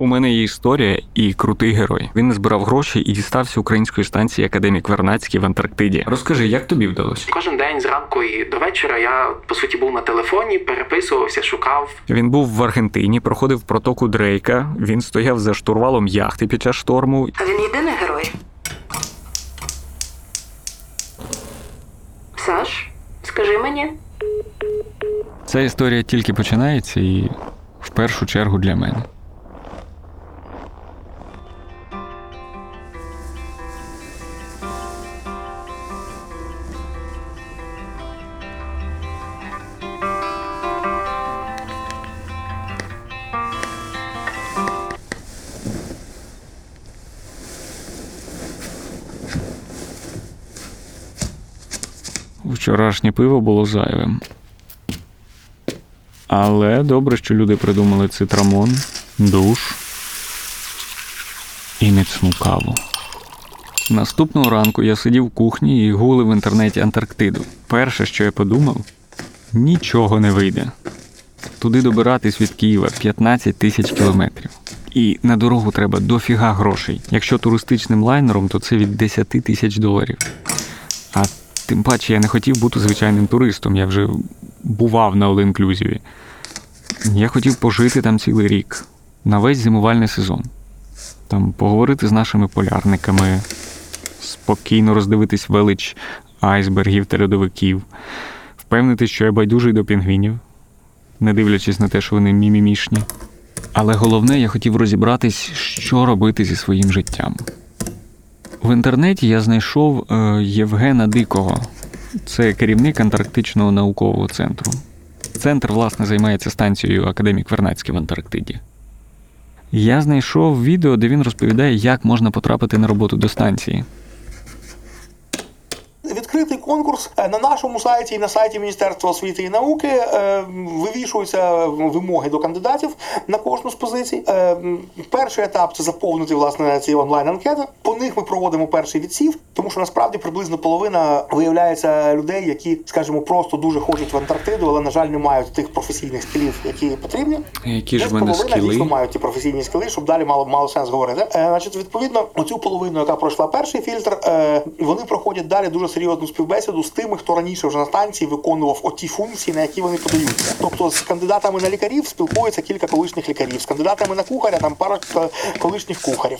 У мене є історія і крутий герой. Він назбирав гроші і дістався української станції Академік Вернацький в Антарктиді. Розкажи, як тобі вдалося? Кожен день зранку і до вечора я по суті був на телефоні, переписувався, шукав. Він був в Аргентині, проходив протоку Дрейка. Він стояв за штурвалом яхти під час шторму. А він єдиний герой. Саш, скажи мені. Ця історія тільки починається і в першу чергу для мене. Вчорашнє пиво було зайвим. Але добре, що люди придумали цитрамон, душ і міцну каву. Наступного ранку я сидів в кухні і гулив в інтернеті Антарктиду. Перше, що я подумав, нічого не вийде. Туди добиратись від Києва 15 тисяч кілометрів. І на дорогу треба дофіга грошей. Якщо туристичним лайнером, то це від 10 тисяч доларів. А тим паче я не хотів бути звичайним туристом, я вже бував на All-Inclusive. Я хотів пожити там цілий рік, на весь зимувальний сезон. Там поговорити з нашими полярниками, спокійно роздивитись велич айсбергів та льодовиків, впевнитись, що я байдужий до пінгвінів, не дивлячись на те, що вони мімімішні. Але головне, я хотів розібратись, що робити зі своїм життям. В інтернеті я знайшов е, Євгена Дикого. Це керівник Антарктичного наукового центру. Центр, власне, займається станцією Академік Вернацький в Антарктиді. Я знайшов відео, де він розповідає, як можна потрапити на роботу до станції. Відкритий конкурс Е, на нашому сайті і на сайті Міністерства освіти і науки е, вивішуються вимоги до кандидатів на кожну з позицій. Е, Перший етап це заповнити власне ці онлайн анкети. По них ми проводимо перший відсів, тому що насправді приблизно половина виявляється людей, які, скажімо, просто дуже хочуть в Антарктиду, але на жаль не мають тих професійних скілів, які потрібні. Які ж мене половина скіли? дійсно мають ті професійні скіли, щоб далі мало мало сенс говорити. Значить, відповідно, оцю половину, яка пройшла перший фільтр, вони проходять далі дуже серйозну співбесіду з тими, хто раніше вже на станції виконував оті функції, на які вони подаються. Тобто з кандидатами на лікарів спілкується кілька колишніх лікарів, з кандидатами на кухаря там пара е, колишніх кухарів.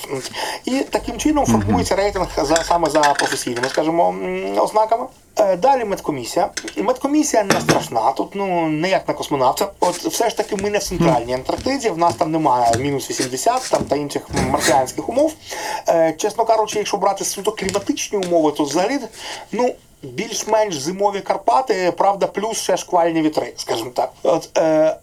І таким чином формується рейтинг за саме за професійними, скажімо, ознаками. Е, Далі медкомісія. Медкомісія не страшна, тут ну не як на космонавта. От все ж таки ми не в центральній Антарктиді, в нас там немає мінус 80 там та інших марсіанських умов. Е, чесно кажучи, якщо брати суто кліматичні умови, то взагалі ну. Більш-менш зимові Карпати, правда, плюс ще шквальні вітри, скажімо так. От, е,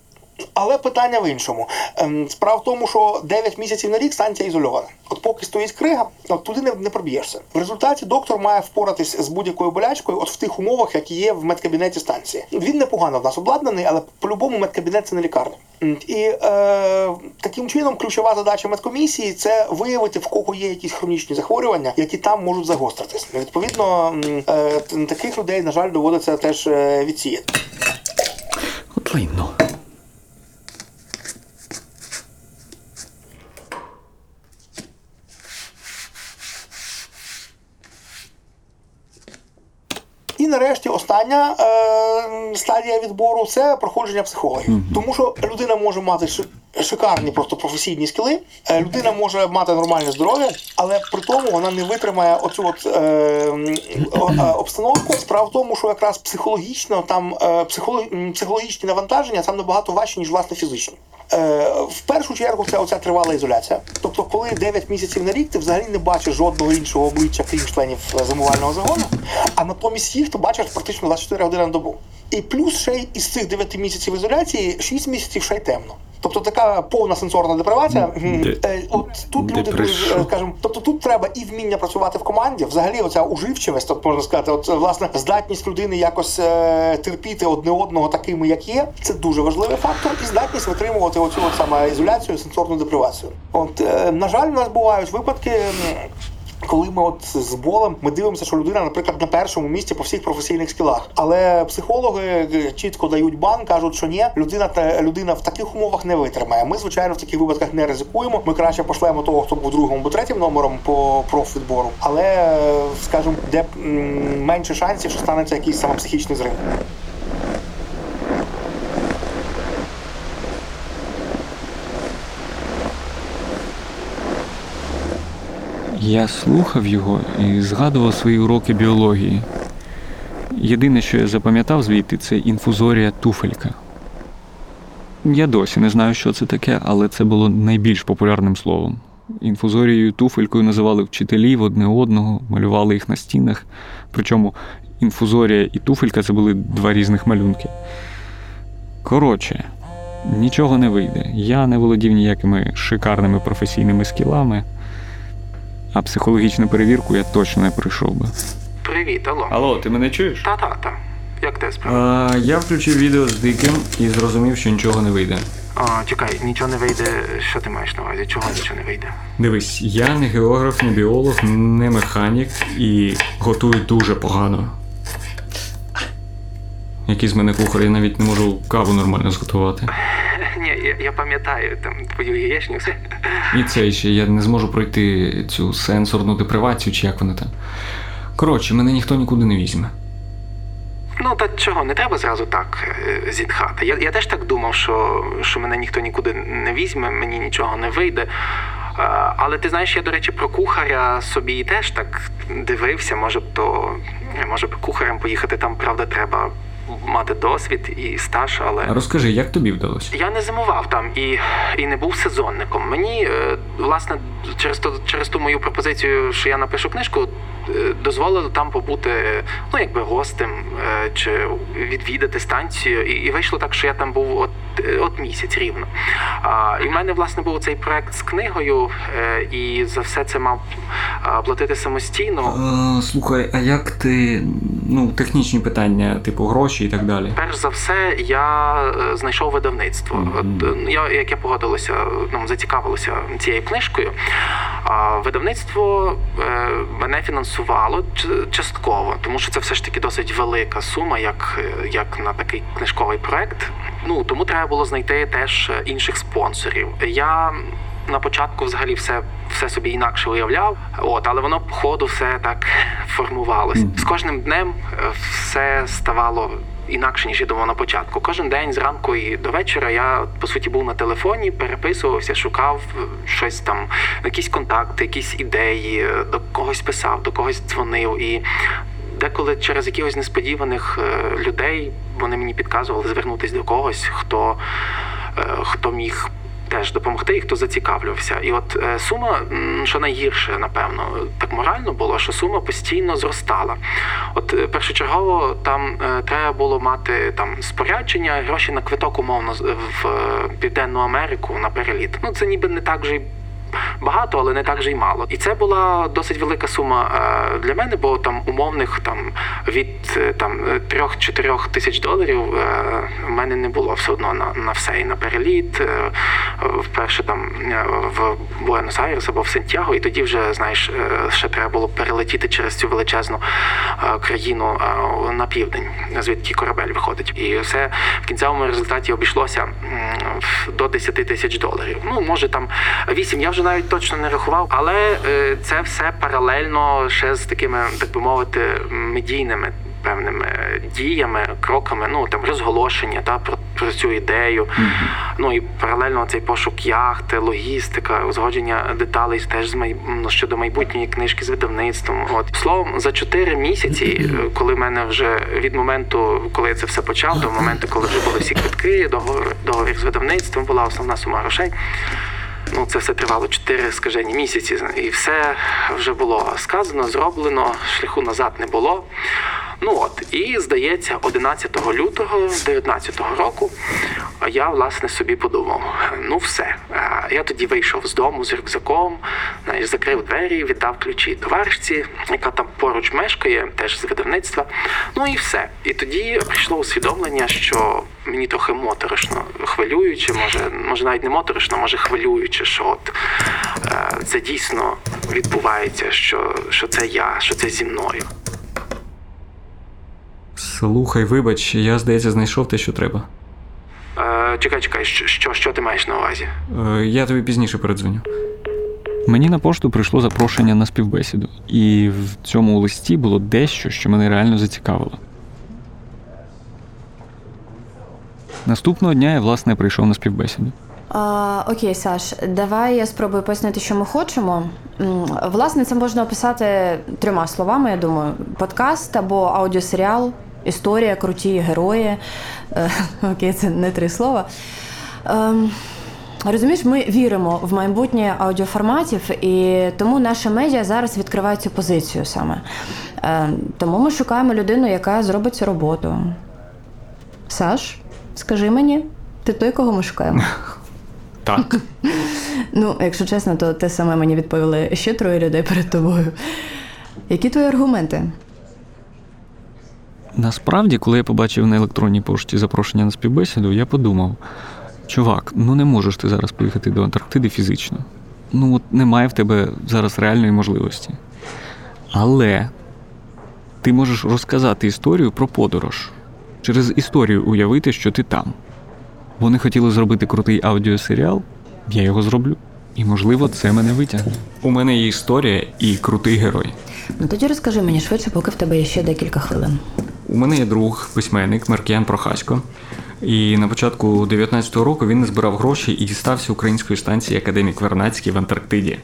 але питання в іншому. Ем, Справа в тому, що 9 місяців на рік станція ізольована. От поки стоїть крига, от туди не, не проб'єшся. В результаті доктор має впоратись з будь-якою болячкою, от в тих умовах, які є в медкабінеті станції. Він непогано в нас обладнаний, але по-любому медкабінет це не лікарня. І е, таким чином ключова задача медкомісії це виявити, в кого є якісь хронічні захворювання, які там можуть загостритись. Відповідно, е, таких людей, на жаль, доводиться теж е, відсіяти. От лайно. hanya стадія відбору це проходження психологів. Тому що людина може мати шикарні просто професійні скіли, е, людина може мати нормальне здоров'я, але при тому вона не витримає оцю от, е, е, обстановку. Справа в тому, що якраз психологічно там е, психолог- психологічні навантаження там набагато важчі, ніж власне фізичні. В першу чергу це оця тривала ізоляція. Тобто, коли 9 місяців на рік ти взагалі не бачиш жодного іншого обличчя, крім членів зимувального загону, а натомість їх ти бачиш практично 24 години на добу. І плюс ще й із цих 9 місяців ізоляції 6 місяців ще й темно. Тобто така повна сенсорна депривація. Де- Е, От тут люди дуже, е, скажімо, тобто тут треба і вміння працювати в команді, взагалі оця уживчивість, от можна сказати, от власне здатність людини якось е, терпіти одне одного такими, як є, це дуже важливий фактор, і здатність витримувати оцю от саме ізоляцію, сенсорну депривацію. От е, на жаль, у нас бувають випадки. Коли ми от з болем ми дивимося, що людина, наприклад, на першому місці по всіх професійних скілах. Але психологи е, чітко дають бан, кажуть, що ні, людина та людина в таких умовах не витримає. Ми, звичайно, в таких випадках не ризикуємо. Ми краще пошлемо того, хто був другим або третім номером по профвідбору. Але, е, скажімо, де менше шансів, що станеться якийсь саме психічний зрив. Я слухав його і згадував свої уроки біології. Єдине, що я запам'ятав звідти, це інфузорія туфелька. Я досі не знаю, що це таке, але це було найбільш популярним словом. Інфузорією туфелькою називали вчителів одне одного, малювали їх на стінах. Причому інфузорія і туфелька це були два різних малюнки. Коротше, нічого не вийде. Я не володів ніякими шикарними професійними скілами, а психологічну перевірку я точно не пройшов би. Привіт, алло. Алло, ти мене чуєш? Та-та-та. Як ти справа? А, я включив відео з диким і зрозумів, що нічого не вийде. А, чекай, нічого не вийде. Що ти маєш на увазі? Чого нічого не вийде? Дивись, я не географ, не біолог, не механік і готую дуже погано. Який з мене кухар, я навіть не можу каву нормально зготувати. Я, я пам'ятаю там твою яєчню. все. І це ще я не зможу пройти цю сенсорну депривацію, чи як вона там. Коротше, мене ніхто нікуди не візьме. Ну та чого, не треба зразу так е, зітхати. Я, я теж так думав, що, що мене ніхто нікуди не візьме, мені нічого не вийде. Е, Але ти знаєш, я, до речі, про кухаря собі теж так дивився. Може б то може б кухарем поїхати там, правда, треба мати досвід і стаж, але. Розкажи, як тобі вдалося? Я не зимував там і, і не був сезонником. Мені е, власне через то через ту мою пропозицію, що я напишу книжку, дозволили там побути ну якби гостем е, чи відвідати станцію. І, і вийшло так, що я там був от, от місяць рівно. А, і в мене власне був цей проект з книгою, е, і за все це мав платити самостійно. Е, слухай, а як ти. Ну, технічні питання, типу гроші і так далі. Перш за все, я знайшов видавництво. Е, я як я погодилося, ну зацікавилося цією книжкою. А видавництво мене фінансувало ч- частково, тому що це все ж таки досить велика сума, як, як на такий книжковий проект. Ну тому треба було знайти теж е, інших спонсорів. Я на початку взагалі все, все собі інакше уявляв, от, але воно по ходу все так формувалося. З кожним днем е, все ставало інакше, ніж я думав на початку. Кожен день зранку і до вечора я по суті був на телефоні, переписувався, шукав щось там, якісь контакти, якісь ідеї, е, до когось писав, до когось дзвонив і. Деколи через якихось несподіваних е, людей вони мені підказували звернутися до когось, хто, хто міг теж допомогти і хто зацікавлювався. І от е, сума, що найгірше, напевно, так морально було, що сума постійно зростала. От е, першочергово там е, треба було мати там спорядження, гроші на квиток умовно в Південну Америку на переліт. Ну це ніби не так же й багато, але не так же й мало. І це була досить велика сума для мене, бо там умовних там від там 3-4 тисяч доларів в мене не було все одно на, на все і на переліт. Е, Вперше там е, в Буенос-Айрес або в Сантьяго, і тоді вже знаєш, е, ще треба було перелетіти через цю величезну країну на південь, звідки корабель виходить. І все в кінцевому результаті обійшлося до 10 тисяч доларів. Ну може там 8, я вже навіть точно не рахував, але це все паралельно ще з такими, так би мовити, медійними. Певними діями, кроками, ну там розголошення та про, про цю ідею. Ну і паралельно цей пошук яхти, логістика, узгодження деталей теж з май... ну, щодо майбутньої книжки з видавництвом. От словом, за 4 місяці, е, коли в мене вже від моменту, коли я це все почав, до моменту, коли вже були всі квитки, договір, договір з видавництвом, була основна сума грошей. Ну, це все тривало 4 скажені місяці, і все вже було сказано, зроблено, шляху назад не було. І здається, 11 лютого 2019 року я власне собі подумав: ну все, Я тоді вийшов з дому з рюкзаком, закрив двері, віддав ключі товаришці, яка там поруч мешкає, теж з видавництва. Ну і все. І тоді прийшло усвідомлення, що мені трохи моторошно, хвилююче, може, може навіть не моторошно, може хвилююче, що от е, це дійсно відбувається, що, що це я, що це зі мною. Слухай, вибач, я, здається, знайшов те, що треба. Е, чекай, чекай, що, що, що ти маєш на увазі? Е, я тобі пізніше передзвоню. Мені на пошту прийшло запрошення на співбесіду, і в цьому листі було дещо, що мене реально зацікавило. Наступного дня я, власне, прийшов на співбесіду. А, окей, Саш, давай я спробую пояснити, що ми хочемо. Власне, це можна описати трьома словами, я думаю: подкаст або аудіосеріал, історія, круті герої. Е, Окей, це не три слова. Ем, Розумієш, ми віримо в майбутнє аудіоформатів, і тому наша медіа зараз відкриває цю позицію саме. Е, Тому ми шукаємо людину, яка зробить цю роботу. Саш, скажи мені, ти той, кого ми шукаємо? Так. Ну, якщо чесно, то те саме мені відповіли ще троє людей перед тобою. Які твої аргументи? Насправді, коли я побачив на електронній пошті запрошення на співбесіду, я подумав: чувак, ну не можеш ти зараз поїхати до Антарктиди фізично. Ну, от немає в тебе зараз реальної можливості. Але ти можеш розказати історію про подорож, через історію уявити, що ти там. Вони хотіли зробити крутий аудіосеріал, я його зроблю. І, можливо, це мене витягне. У мене є історія і крутий герой. Ну тоді розкажи мені швидше, поки в тебе є ще декілька хвилин. У мене є друг, письменник Маркіян Прохасько. І на початку 19-го року він збирав гроші і дістався української станції Академік Вернацький в Антарктиді.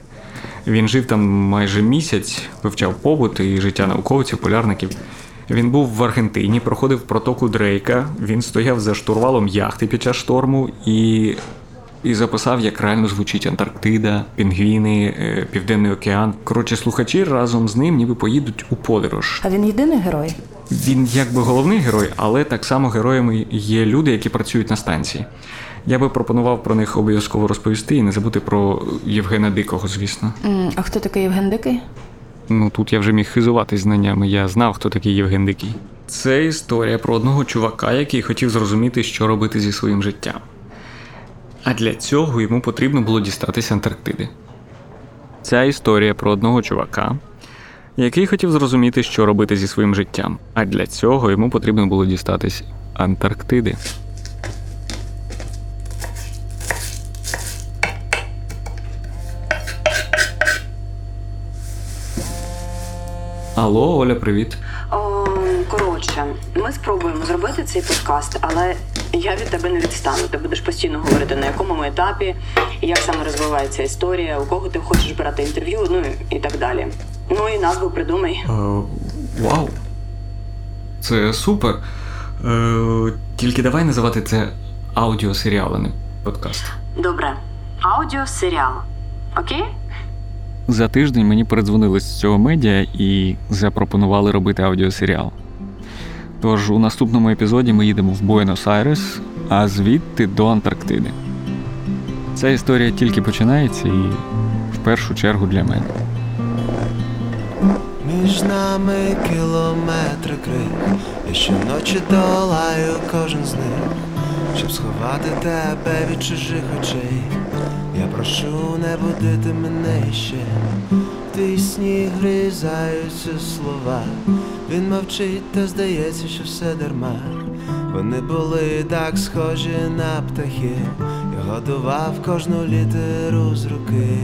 Він жив там майже місяць, вивчав побут і життя науковців, полярників. Він був в Аргентині, проходив протоку Дрейка. Він стояв за штурвалом яхти під час шторму і, і записав, як реально звучить Антарктида, пінгвіни, е, Південний океан. Коротше, слухачі разом з ним ніби поїдуть у подорож. А він єдиний герой? Він якби головний герой, але так само героями є люди, які працюють на станції. Я би пропонував про них обов'язково розповісти і не забути про Євгена Дикого, звісно. А хто такий Євген Дикий? Ну тут я вже міг хизуватись знаннями, я знав, хто такий Євген Дикий. Це історія про одного чувака, який хотів зрозуміти, що робити зі своїм життям. А для цього йому потрібно було дістатися Антарктиди. Ця історія про одного чувака, який хотів зрозуміти, що робити зі своїм життям. А для цього йому потрібно було дістатись Антарктиди. Алло, Оля, привіт. О, коротше, ми спробуємо зробити цей подкаст, але я від тебе не відстану. Ти будеш постійно говорити, на якому ми етапі, як саме розвивається історія, у кого ти хочеш брати інтерв'ю, ну і так далі. Ну і назву придумай. Е, вау. Це супер. Е, тільки давай називати це аудіосеріал, а не подкаст. Добре, аудіосеріал. Окей? За тиждень мені передзвонили з цього медіа і запропонували робити аудіосеріал. Тож у наступному епізоді ми їдемо в Буенос-Айрес, а звідти до Антарктиди. Ця історія тільки починається і в першу чергу для мене. Між нами кілометри крик, я щоночі долаю кожен з них, щоб сховати тебе від чужих очей. Я прошу не будити мене ще. Твій сніг гризаються слова. Він мовчить, та здається, що все дарма. Вони були так схожі на птахи. Я годував кожну літеру з руки.